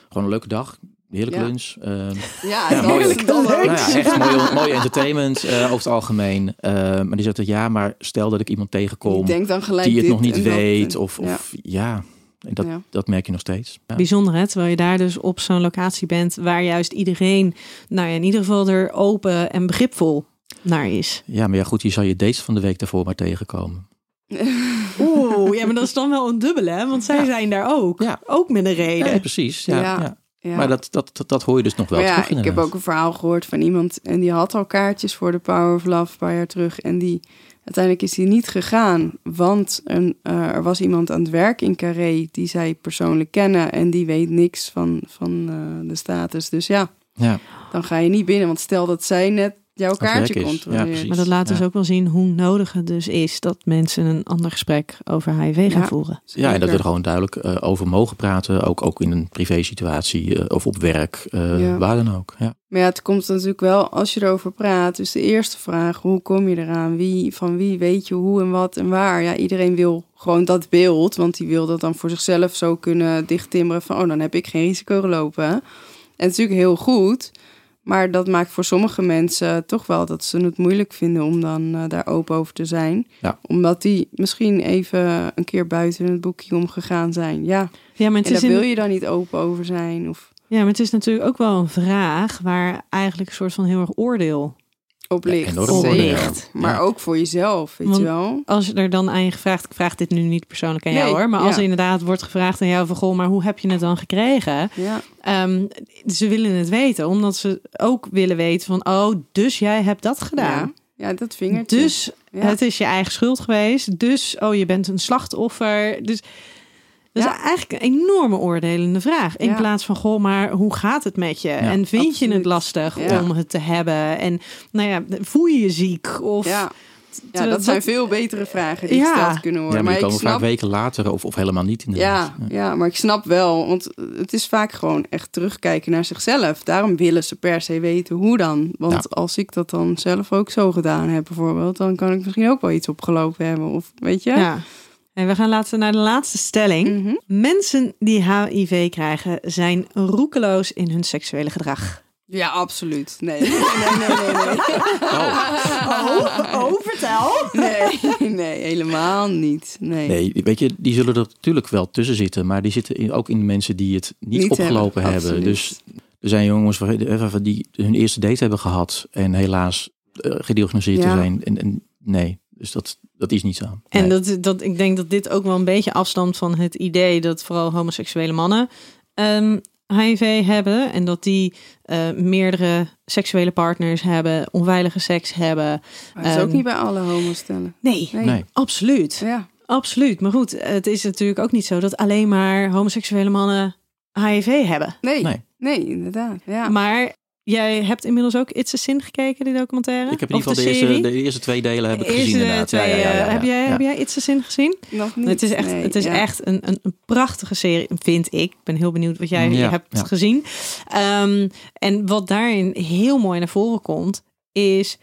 Gewoon een leuke dag, heerlijk Ja. lunch. Ja, Ja, mooi. nou ja, echt mooi, mooi entertainment eh, over het algemeen. Eh, maar die zegt ja, maar stel dat ik iemand tegenkom Ik denk dan gelijk die het nog niet dat weet. of, ja. of ja, En dat, Ja. dat merk je nog steeds. Ja. Bijzonder hè, terwijl je daar dus op zo'n locatie bent waar juist iedereen, nou ja, in ieder geval er open en begripvol naar is. ja, maar ja, goed, je zal je dates van de week daarvoor maar tegenkomen. Oeh, ja, maar dat is dan wel een dubbele, hè? Want zij zijn daar ook. Ja. Ook met een reden. Ja, precies. Ja, Ja. Maar dat, dat, dat, dat hoor je dus nog wel Maar ja, terug ik heb ook een verhaal gehoord van iemand en die had al kaartjes voor de Power of Love een paar jaar terug. En die uiteindelijk is die niet gegaan, want een, eh, er was iemand aan het werk in Carré die zij persoonlijk kennen en die weet niks van, van eh, de status. Dus ja, Ja, dan ga je niet binnen, want stel dat zij net jouw kaartje. Ja, precies. Maar dat laat dus ook wel zien hoe nodig het dus is dat mensen een ander gesprek over HIV gaan Ja. voeren. ja, en dat we er gewoon duidelijk eh, over mogen praten. Ook, ook in een privé situatie eh, of op werk. eh, Ja. Waar dan ook. Ja. Maar ja, het komt natuurlijk wel als je erover praat. Dus de eerste vraag, hoe kom je eraan? Wie, van wie weet je hoe en wat en waar? Ja, iedereen wil gewoon dat beeld, want die wil dat dan voor zichzelf zo kunnen dichttimmeren van, oh, dan heb ik geen risico gelopen. En het is natuurlijk heel goed, maar dat maakt voor sommige mensen toch wel dat ze het moeilijk vinden om dan eh, daar open over te zijn. Ja. Omdat die misschien even een keer buiten het boekje omgegaan zijn. Ja, Ja, maar het en is daar in- wil je dan niet open over zijn of Ja, maar het is natuurlijk ook wel een vraag waar eigenlijk een soort van heel erg oordeel. Op Ja, ligt. Maar Ja. ook voor jezelf, weet Want- je wel. Als je er dan aan je gevraagd, ik vraag dit nu niet persoonlijk aan jou Nee, hoor, maar als er inderdaad wordt gevraagd aan jou van goh, maar hoe heb je het dan gekregen? Ja, Ehm, ze willen het weten, omdat ze ook willen weten van oh, dus jij hebt dat gedaan. ja. ja dat vingertje. Dus Ja. het is je eigen schuld geweest. Dus, oh, je bent een slachtoffer. Dus dat is Ja. eigenlijk een enorme oordelende vraag. In Ja. plaats van, goh, maar hoe gaat het met je? en vind je het lastig Ja. om het te hebben? En nou ja, voel je je ziek? Of ja, Ja, dat zijn veel betere vragen die Ja. gesteld kunnen Ja, worden. maar die ik komen snap vaak weken later of, of helemaal niet inderdaad. Ja, ja, maar ik snap wel, want het is vaak gewoon echt terugkijken naar zichzelf. Daarom willen ze per se weten hoe dan. Want Ja. als ik dat dan zelf ook zo gedaan heb bijvoorbeeld, dan kan ik misschien ook wel iets opgelopen hebben. Of weet je? Ja. En we gaan laten naar de laatste stelling. Mhm. Mensen die HIV krijgen zijn roekeloos in hun seksuele gedrag. Ja, absoluut. Nee, nee, nee, nee, nee. Oh, oh vertel. Nee, nee, helemaal niet. Nee. Nee, weet je, die zullen er natuurlijk wel tussen zitten, maar die zitten in- ook in de mensen die het niet, Niet opgelopen hebben. Dus er zijn jongens waar- die hun eerste date hebben gehad en helaas eh, gediagnoseerd Ja. te zijn. En, en nee, dus dat, dat is niet zo. En dat, dat, ik denk dat dit ook wel een beetje afstamt van het idee dat vooral homoseksuele mannen ehm, HIV hebben. En dat die eh, meerdere seksuele partners hebben, onveilige seks hebben. Maar dat is ook Ehm, niet bij alle homo's stellen. Nee, Nee. Nee. absoluut. Ja. Absoluut. Maar goed, het is natuurlijk ook niet zo dat alleen maar homoseksuele mannen HIV hebben. Nee. Nee. nee. inderdaad. Ja. Maar jij hebt inmiddels ook It's a Sin gekeken, die documentaire? ik heb in Of ieder geval de, serie? eerste, de eerste twee delen heb ik De gezien inderdaad. twee, ja, ja, ja, ja, eh, Heb, jij, ja. heb jij It's a Sin gezien? Nog niet. Het is echt, Nee, het is ja. echt een, een, een prachtige serie, vind ik. Ik ben heel benieuwd wat jij Ja, hebt ja. gezien. Ehm, en wat daarin heel mooi naar voren komt, is...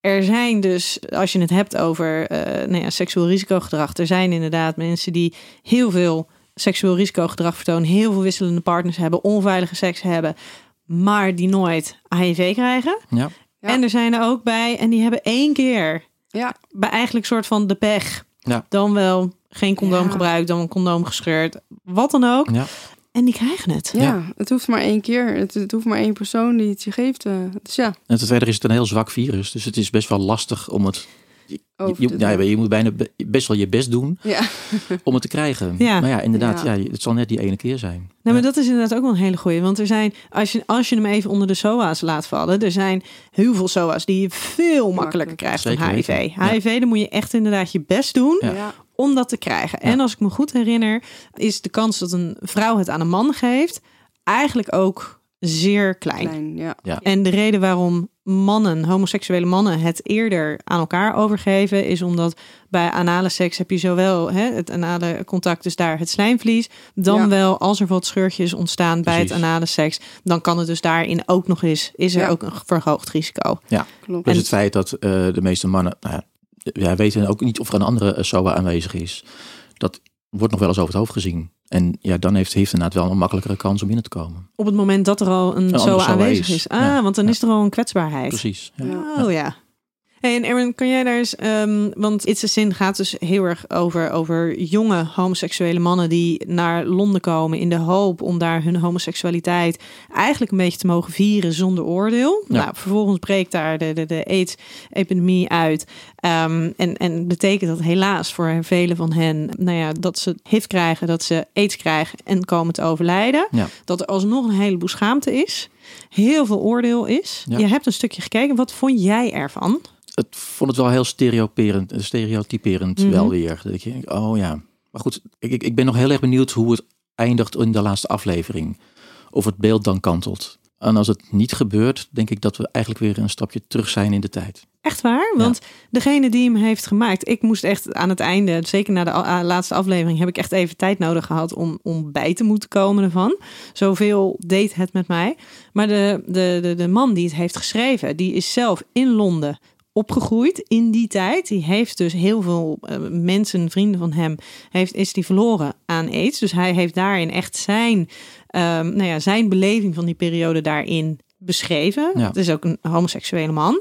Er zijn dus, als je het hebt over eh nou ja, seksueel risicogedrag, er zijn inderdaad mensen die heel veel seksueel risicogedrag vertonen, heel veel wisselende partners hebben, onveilige seks hebben, maar die nooit HIV krijgen. Ja. Ja. En er zijn er ook bij, en die hebben één keer Ja, bij eigenlijk soort van de pech. Ja. Dan wel geen condoom Ja. gebruikt, dan een condoom gescheurd, wat dan ook. Ja. En die krijgen het. ja, Ja. het hoeft maar één keer. Het, het hoeft maar één persoon die het je geeft. eh, dus ja, En ten tweede is het een heel zwak virus, dus het is best wel lastig om het... Je, ja, je moet bijna be- best wel je best doen Ja, om het te krijgen. Ja. Maar ja, inderdaad, Ja. ja. het zal net die ene keer zijn. Nou, maar dat is inderdaad ook wel een hele goeie. Want er zijn, als je, als je hem even onder de SOA's laat vallen, er zijn heel veel SOA's die je veel makkelijker Makkelijk. krijgt Zeker dan HIV. weten. HIV, dan moet je echt inderdaad je best doen Ja. ja. om dat te krijgen. En als ik me goed herinner, is de kans dat een vrouw het aan een man geeft eigenlijk ook zeer klein. klein. Ja. En de reden waarom mannen, homoseksuele mannen, het eerder aan elkaar overgeven, is omdat bij anale seks heb je zowel hè, het anale contact, dus daar het slijmvlies, dan Ja. wel als er wat scheurtjes ontstaan bij het anale seks, dan kan het dus daarin ook nog eens, is er Ja. ook een verhoogd risico. Klopt. Dus het feit dat eh, de meeste mannen, nou ja, ja, weten ook niet of er een andere eh, SOA aanwezig is. Dat wordt nog wel eens over het hoofd gezien. En ja, dan heeft, heeft inderdaad wel een makkelijkere kans om binnen te komen. Op het moment dat er al een, SOA SOA aanwezig is. is. Ah, Ja. want dan Ja. is er al een kwetsbaarheid. Precies. Ja. Ja. Oh ja. Hey, en Aaron, kan jij daar eens, ehm, want It's a Sin gaat dus heel erg over, over jonge homoseksuele mannen die naar Londen komen in de hoop om daar hun homoseksualiteit eigenlijk een beetje te mogen vieren zonder oordeel. Ja. Nou, vervolgens breekt daar de, de, de AIDS-epidemie uit. Ehm, en, en betekent dat helaas voor velen van hen, nou ja, dat ze HIV krijgen, dat ze AIDS krijgen en komen te overlijden. Ja. Dat er alsnog een heleboel schaamte is. Heel veel oordeel is. Ja. Je hebt een stukje gekeken. Wat vond jij ervan? Het vond het wel heel stereotyperend, stereotyperend Mhm. wel weer. Dat denkt, oh ja. Maar goed, ik, ik, ik ben nog heel erg benieuwd hoe het eindigt in de laatste aflevering. Of het beeld dan kantelt. En als het niet gebeurt, denk ik dat we eigenlijk weer een stapje terug zijn in de tijd. Echt waar? Want degene die hem heeft gemaakt, ik moest echt aan het einde, zeker na de laatste aflevering, heb ik echt even tijd nodig gehad om, om bij te moeten komen ervan. Zoveel deed het met mij. Maar de, de, de, de man die het heeft geschreven, die is zelf in Londen opgegroeid in die tijd. Die heeft dus heel veel eh, mensen, vrienden van hem, heeft, is die verloren aan aids. Dus hij heeft daarin echt zijn, ehm, nou ja, zijn beleving van die periode daarin beschreven. Ja. Het is ook een homoseksuele man.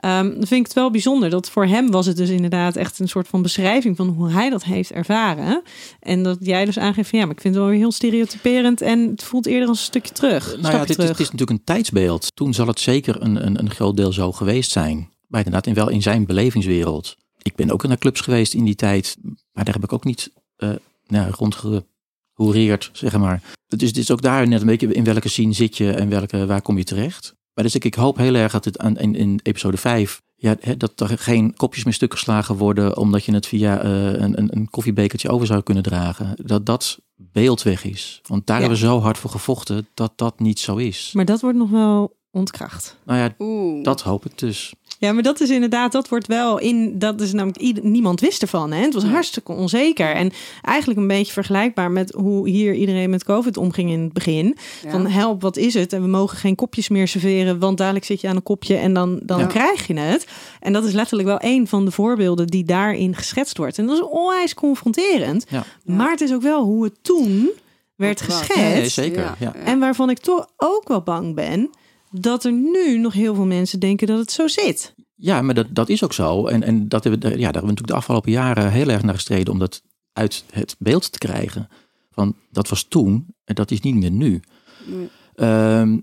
Dan vind ik het wel bijzonder dat voor hem was het dus inderdaad echt een soort van beschrijving van hoe hij dat heeft ervaren. En dat jij dus aangeeft van ja, maar ik vind het wel weer heel stereotyperend en het voelt eerder als een stukje terug. Nou ja, dit is, het is natuurlijk een tijdsbeeld. Toen zal het zeker een, een, een groot deel zo geweest zijn. Maar inderdaad, in, wel in zijn belevingswereld. Ik ben ook naar clubs geweest in die tijd. Maar daar heb ik ook niet eh nou, rondgehoureerd, zeg maar. Dus het is ook daar net een beetje in welke scene zit je en welke, waar kom je terecht. Maar dus ik, ik hoop heel erg dat het aan, in, in episode 5... Ja, hè, dat er geen kopjes meer stuk geslagen worden... omdat je het via eh, een, een, een koffiebekertje over zou kunnen dragen. Dat dat beeld weg is. Want daar Ja. hebben we zo hard voor gevochten dat dat niet zo is. Maar dat wordt nog wel ontkracht. Nou ja, Oeh. dat hoop ik dus. Ja, maar dat is inderdaad, dat wordt wel in, dat is namelijk, niemand wist ervan. Hè? Het was hartstikke onzeker. En eigenlijk een beetje vergelijkbaar met hoe hier iedereen met COVID omging in het begin. Ja. Van help, wat is het? En we mogen geen kopjes meer serveren, want dadelijk zit je aan een kopje en dan, dan Ja. krijg je het. En dat is letterlijk wel een van de voorbeelden die daarin geschetst wordt. En dat is onwijs confronterend. Ja. Maar het is ook wel hoe het toen werd geschetst. Nee, zeker. Ja. En waarvan ik toch ook wel bang ben dat er nu nog heel veel mensen denken dat het zo zit. Ja, maar dat, dat is ook zo. En, en dat hebben ja, daar hebben we natuurlijk de afgelopen jaren heel erg naar gestreden om dat uit het beeld te krijgen. Van dat was toen en dat is niet meer nu. Nee. Ehm,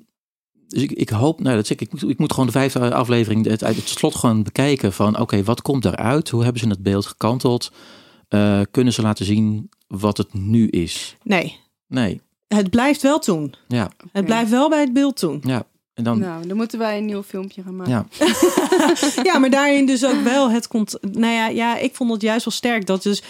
dus ik, ik hoop, nou dat zeg ik, ik moet, ik moet gewoon de vijfde aflevering het, uit het slot gewoon bekijken van oké, wat komt daaruit? Hoe hebben ze het beeld gekanteld? Eh, kunnen ze laten zien wat het nu is? Nee, Nee, het blijft wel toen. ja, Het blijft wel bij het beeld toen. ja. En dan, Nou, dan moeten wij een nieuw filmpje gaan maken. ja, Ja, maar daarin dus ook wel het komt. Nou ja, ja, ik vond het juist wel sterk dat dus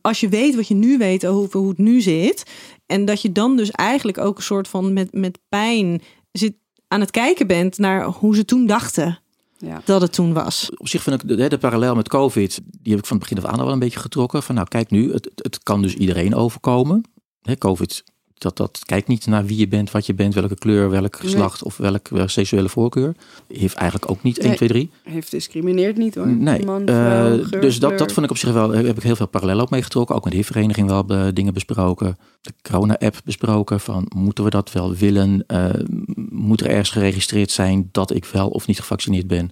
als je weet wat je nu weet over hoe het nu zit, en dat je dan dus eigenlijk ook een soort van met, met pijn zit aan het kijken bent naar hoe ze toen dachten Ja. dat het toen was. op zich vind ik de, de parallel met COVID, die heb ik van het begin af aan al wel een beetje getrokken. Van nou, kijk nu, het, het kan dus iedereen overkomen. Hè, COVID, dat, dat kijkt niet naar wie je bent, wat je bent, welke kleur, welk geslacht of welk, welke seksuele voorkeur. Heeft eigenlijk ook niet 1, Nee. 2, 3. Heeft discrimineerd niet hoor. Nee, Man, eh, vrouw, dus geur, dat, dat kleur. vond ik op zich wel, heb ik heel veel parallel ook mee getrokken. Ook met de HIV-vereniging wel eh, dingen besproken. De corona-app besproken van moeten we dat wel willen? Eh, moet er ergens geregistreerd zijn dat ik wel of niet gevaccineerd ben?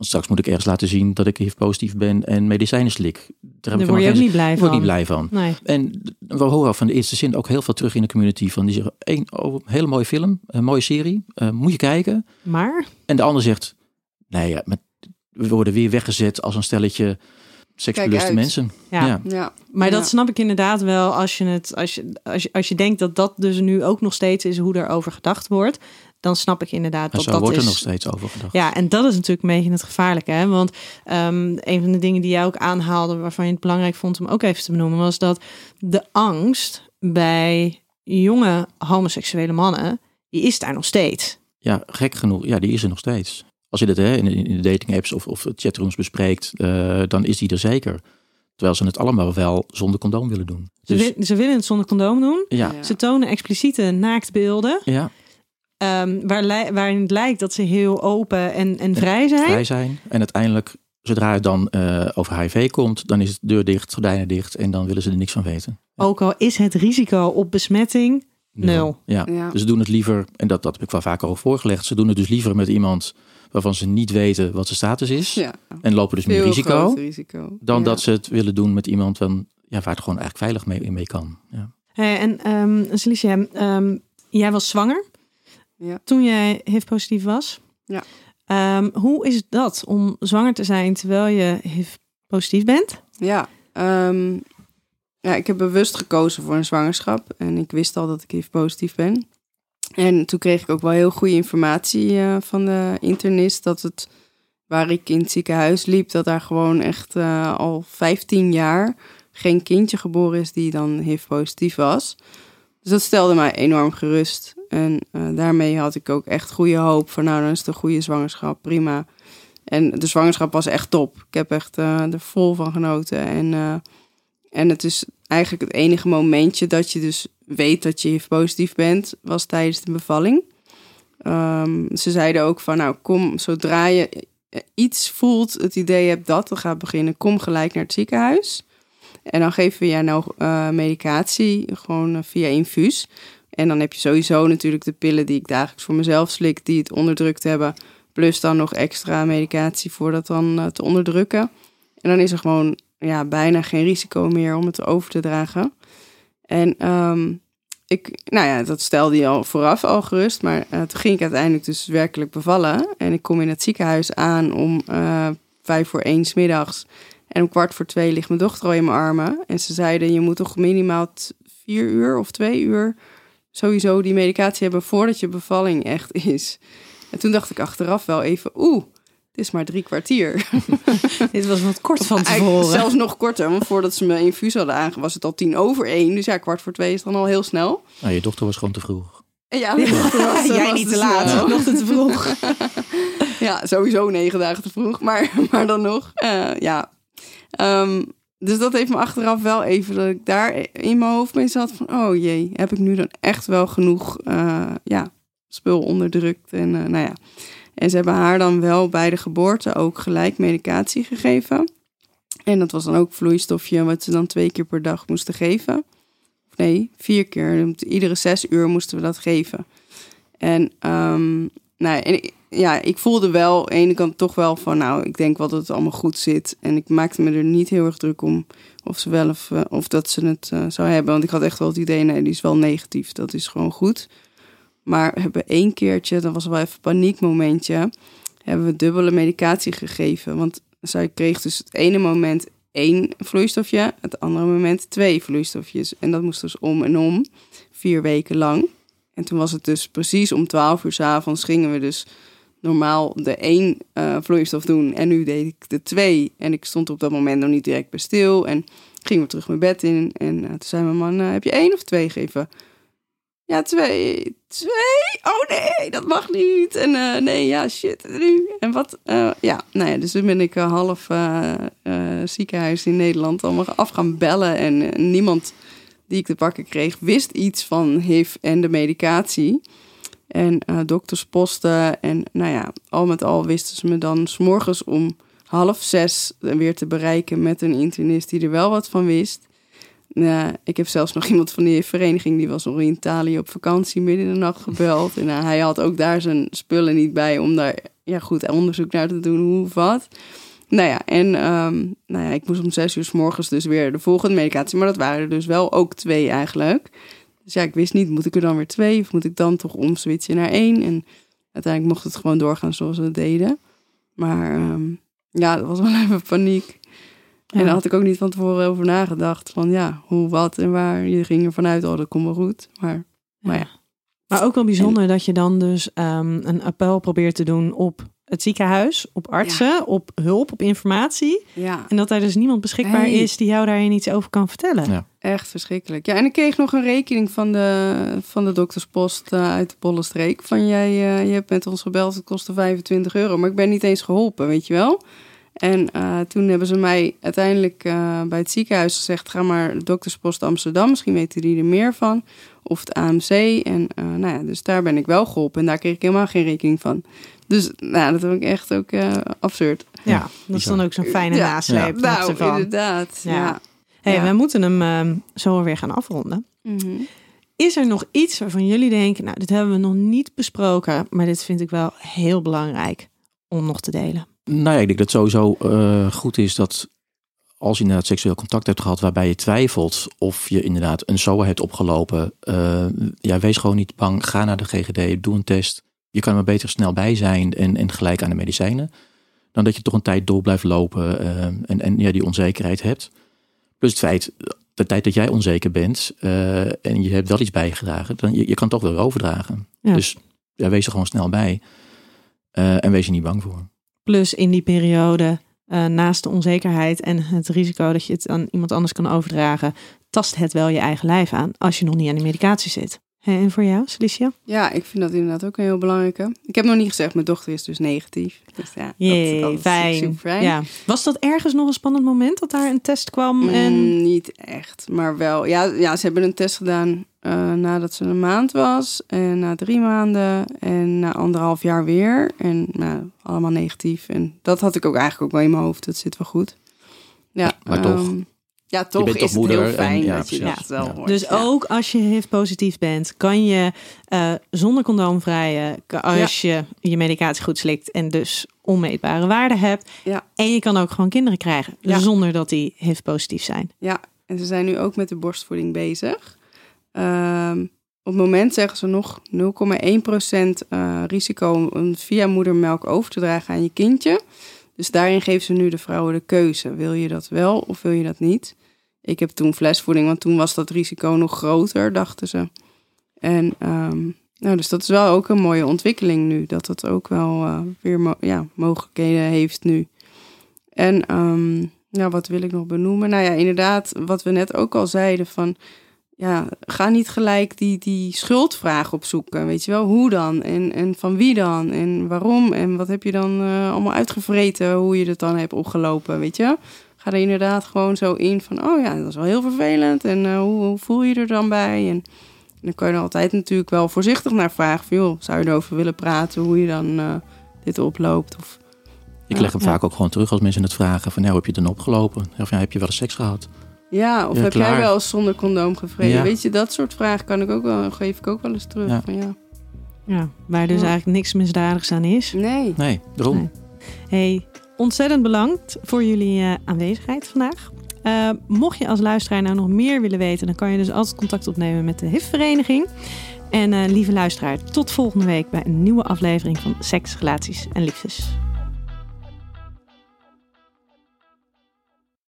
Want straks moet ik ergens laten zien dat ik HIV-positief ben en medicijnen slik. Daar, Daar ik word je ook niet blij van. word niet blij van. Nee. En we horen van de eerste zin ook heel veel terug in de community. Van die zeggen, één, oh, een hele mooie film, een mooie serie, eh, moet je kijken. Maar En de ander zegt, nee ja, met, we worden weer weggezet als een stelletje seksbeluste mensen. ja. Ja. Ja. Maar dat snap ik inderdaad wel als je het als je, als je als je denkt dat dat dus nu ook nog steeds is hoe daarover gedacht wordt, dan snap ik inderdaad dat zo dat wordt is. er nog steeds over gedacht. Ja, en dat is natuurlijk een beetje het gevaarlijke. Hè? Want ehm, een van de dingen die jij ook aanhaalde, waarvan je het belangrijk vond om ook even te benoemen, was dat de angst bij jonge homoseksuele mannen, die is daar nog steeds. Ja, gek genoeg. Ja, die is er nog steeds. Als je dit hè, in, in de dating apps of, of chatrooms bespreekt, eh, dan is die er zeker. Terwijl ze het allemaal wel zonder condoom willen doen. Ze, Dus, ze willen het zonder condoom doen. Ja. Ze tonen expliciete naaktbeelden, ja, ehm, waar, li- waarin het lijkt dat ze heel open en, en vrij zijn. vrij zijn. En uiteindelijk, zodra het dan eh, over HIV komt, dan is het deur dicht, gordijnen dicht en dan willen ze er niks van weten. Ook al is het risico op besmetting Nul. Ja. Ja. Dus ze doen het liever, en dat, dat heb ik wel vaker al voorgelegd, ze doen het dus liever met iemand waarvan ze niet weten wat zijn status is. Ja. En lopen dus meer risico. risico. Dan Ja. dat ze het willen doen met iemand van, ja, waar het gewoon eigenlijk veilig mee, mee kan. Ja. Hey, en ehm Celicia, ehm, jij was zwanger Ja. toen jij HIV-positief was. Ja. Ehm, hoe is dat om zwanger te zijn terwijl je HIV-positief bent? Ja, ehm, ja, ik heb bewust gekozen voor een zwangerschap. En ik wist al dat ik HIV-positief ben. En toen kreeg ik ook wel heel goede informatie eh, van de internist... dat het, waar ik in het ziekenhuis liep... dat daar gewoon echt eh, al 15 jaar geen kindje geboren is... die dan HIV-positief was. Dus dat stelde mij enorm gerust. En eh, daarmee had ik ook echt goede hoop van... nou, dan is het een goede zwangerschap, prima... En de zwangerschap was echt top. Ik heb echt eh, er vol van genoten. En, eh, en het is eigenlijk het enige momentje dat je dus weet dat je positief bent, was tijdens de bevalling. Ehm, ze zeiden ook van, nou kom, zodra je iets voelt, het idee hebt dat er gaat beginnen, kom gelijk naar het ziekenhuis. En dan geven we jou nou eh, medicatie, gewoon eh, via infuus. En dan heb je sowieso natuurlijk de pillen die ik dagelijks voor mezelf slik, die het onderdrukt hebben. Plus dan nog extra medicatie voor dat dan eh, te onderdrukken. En dan is er gewoon ja, bijna geen risico meer om het over te dragen. En ehm, ik, nou ja, dat stelde je al vooraf al gerust. Maar eh, toen ging ik uiteindelijk dus werkelijk bevallen. En ik kom in het ziekenhuis aan om eh, vijf voor één middags. En om kwart voor twee ligt mijn dochter al in mijn armen. En ze zeiden, je moet toch minimaal vier uur of twee uur sowieso die medicatie hebben voordat je bevalling echt is. En toen dacht ik achteraf wel even, oeh, het is maar drie kwartier. Dit was wat kort van Eigenlijk tevoren. zelfs nog korter, want voordat ze me infuus hadden aange was het al tien over één. Dus ja, kwart voor twee is dan al heel snel. Nou, je dochter was gewoon te vroeg. Ja, was- dat Jij was niet te laat, eh, nog te vroeg. ja, sowieso negen dagen te vroeg, maar, maar dan nog. eh, ja. Ehm, dus dat heeft me achteraf wel even dat ik daar in mijn hoofd mee zat van, oh jee, heb ik nu dan echt wel genoeg eh, ja, spul onderdrukt en eh, nou ja. En ze hebben haar dan wel bij de geboorte ook gelijk medicatie gegeven. En dat was dan ook vloeistofje wat ze dan twee keer per dag moesten geven. Of nee, vier keer. Iedere zes uur moesten we dat geven. En, ehm, en ik- ja, ik voelde wel aan de ene kant toch wel van, nou, ik denk wel dat het allemaal goed zit. En ik maakte me er niet heel erg druk om of ze wel of, eh, of dat ze het eh, zou hebben. Want ik had echt wel het idee, nee, die is wel negatief. Dat is gewoon goed. Maar we hebben één keertje, dat was wel even een paniekmomentje, hebben we dubbele medicatie gegeven. Want zij kreeg dus het ene moment één vloeistofje, het andere moment twee vloeistofjes. En dat moest dus om en om, vier weken lang. En toen was het dus precies om 12 uur 's avonds gingen we dus normaal de één eh, vloeistof doen. En nu deed ik de twee. En ik stond op dat moment nog niet direct bij stil. En ging weer terug mijn bed in. En eh, toen zei mijn man, eh, heb je één of twee gegeven? Ja, twee. Twee? Oh nee, dat mag niet. En nee, ja, shit. En wat? ja, nou ja, dus toen ben ik half ziekenhuis in Nederland allemaal af gaan bellen. En niemand die ik te pakken kreeg, wist iets van HIV en de medicatie. En eh, doktersposten. En nou ja, al met al wisten ze me dan s'morgens om half zes weer te bereiken met een internist die er wel wat van wist. Nou, ik heb zelfs nog iemand van die vereniging, die was in Italië op vakantie midden in de nacht gebeld. En nou, hij had ook daar zijn spullen niet bij om daar ja, goed onderzoek naar te doen, hoe of wat. Nou ja, en ehm, nou ja, ik moest om zes uur s morgens dus weer de volgende medicatie. Maar dat waren er dus wel ook twee eigenlijk. Dus ja, ik wist niet, moet ik er dan weer twee? Of moet ik dan toch omswitchen naar één? En uiteindelijk mocht het gewoon doorgaan zoals we het deden. Maar ehm, ja, dat was wel even paniek. En daar had ik ook niet van tevoren over nagedacht. Van ja, hoe, wat en waar. Je ging ervan uit, oh, dat komt wel goed. Maar, maar ja. Maar ook wel bijzonder dat je dan dus ehm, een appel probeert te doen op het ziekenhuis, op artsen, op hulp, op informatie. ja. En dat daar dus niemand beschikbaar is die jou daarin iets over kan vertellen. Ja. Echt verschrikkelijk. Ja, en ik kreeg nog een rekening van de, van de dokterspost eh, uit de Bollenstreek. Van jij, eh, je hebt met ons gebeld, het kostte 25 euro. Maar ik ben niet eens geholpen, weet je wel. En eh, toen hebben ze mij uiteindelijk eh, bij het ziekenhuis gezegd... ga maar de dokterspost Amsterdam, misschien weten die er meer van. Of het AMC. En eh, nou ja, dus daar ben ik wel geholpen. En daar kreeg ik helemaal geen rekening van. Dus nou, dat vind ik echt ook eh, absurd. Ja, Ja, dat is dan ook zo'n fijne Ja. nasleep. nog Nou, ervan. inderdaad. Ja. Ja. Hey, Ja. We moeten hem ehm, zo weer gaan afronden. Mhm. Is er nog iets waarvan jullie denken, nou, dit hebben we nog niet besproken, maar dit vind ik wel heel belangrijk om nog te delen? Nou ja, ik denk dat het sowieso eh, goed is dat als je inderdaad seksueel contact hebt gehad waarbij je twijfelt of je inderdaad een SOA hebt opgelopen, eh, ja, wees gewoon niet bang. Ga naar de GGD, doe een test. Je kan er maar beter snel bij zijn en, en gelijk aan de medicijnen. Dan dat je toch een tijd door blijft lopen eh, en, en ja, die onzekerheid hebt. Plus het feit, de tijd dat jij onzeker bent eh, en je hebt wel iets bijgedragen, dan je, je kan toch wel overdragen. Ja. Dus ja, wees er gewoon snel bij. Eh, en wees er niet bang voor. Plus in die periode, naast de onzekerheid en het risico dat je het aan iemand anders kan overdragen, tast het wel je eigen lijf aan als je nog niet aan die medicatie zit. Hè, En voor jou, Celicia? Ja, ik vind dat inderdaad ook een heel belangrijke. Ik heb nog niet gezegd, mijn dochter is dus negatief. Dus ja, Jee, dat, fijn. super fijn. Ja. Was dat ergens nog een spannend moment dat daar een test kwam? En... Mm, niet echt, maar wel. Ja, ja, ze hebben een test gedaan eh, nadat ze een maand was. En na drie maanden. En na anderhalf jaar weer. En nou, allemaal negatief. En dat had ik ook eigenlijk ook wel in mijn hoofd. Dat zit wel goed. Ja, maar toch. Ja, toch bent is toch het moeder heel en- fijn ja, dat je dat wel Ja. hoort. Dus ja. ook als je HIV-positief bent, kan je eh, zonder condoom vrijen als je je medicatie goed slikt en dus onmeetbare waarden hebt. Ja. En je kan ook gewoon kinderen krijgen Ja. zonder dat die HIV-positief zijn. Ja, en ze zijn nu ook met de borstvoeding bezig. Ehm, op het moment zeggen ze nog 0,1% eh risico om via moedermelk over te dragen aan je kindje. Dus daarin geven ze nu de vrouwen de keuze. Wil je dat wel of wil je dat niet? Ik heb toen flesvoeding, want toen was dat risico nog groter, dachten ze. En ehm, nou, dus dat is wel ook een mooie ontwikkeling nu. Dat het ook wel eh, weer ja, mogelijkheden heeft nu. En ehm, ja, wat wil ik nog benoemen? Nou ja, inderdaad, wat we net ook al zeiden van... ja, ga niet gelijk die, die schuldvraag opzoeken. Weet je wel, hoe dan? En, en van wie dan? En waarom? En wat heb je dan uh, allemaal uitgevreten? Hoe je het dan hebt opgelopen, weet je? Ga er inderdaad gewoon zo in van, oh ja, dat is wel heel vervelend. En uh, hoe, hoe, voel je er dan bij? En, dan kan je er altijd natuurlijk wel voorzichtig naar vragen. Van, joh, zou je erover willen praten? Hoe je dan uh, dit oploopt? Of, ik leg hem vaak ook gewoon terug als mensen het vragen. Van, nou, heb je dan opgelopen? Of ja, heb je wel eens seks gehad? Ja, of heb jij wel eens zonder condoom gevreden? Weet je, dat soort vragen kan ik ook wel, geef ik ook wel eens terug. Ja, van, ja. ja waar dus eigenlijk niks misdadigs aan is. Nee. Nee, daarom. Hey, ontzettend bedankt voor jullie uh, aanwezigheid vandaag. Uh, mocht je als luisteraar nou nog meer willen weten, dan kan je dus altijd contact opnemen met de HIV-vereniging. En uh, lieve luisteraar, tot volgende week bij een nieuwe aflevering van Seks, Relaties en Liefdes.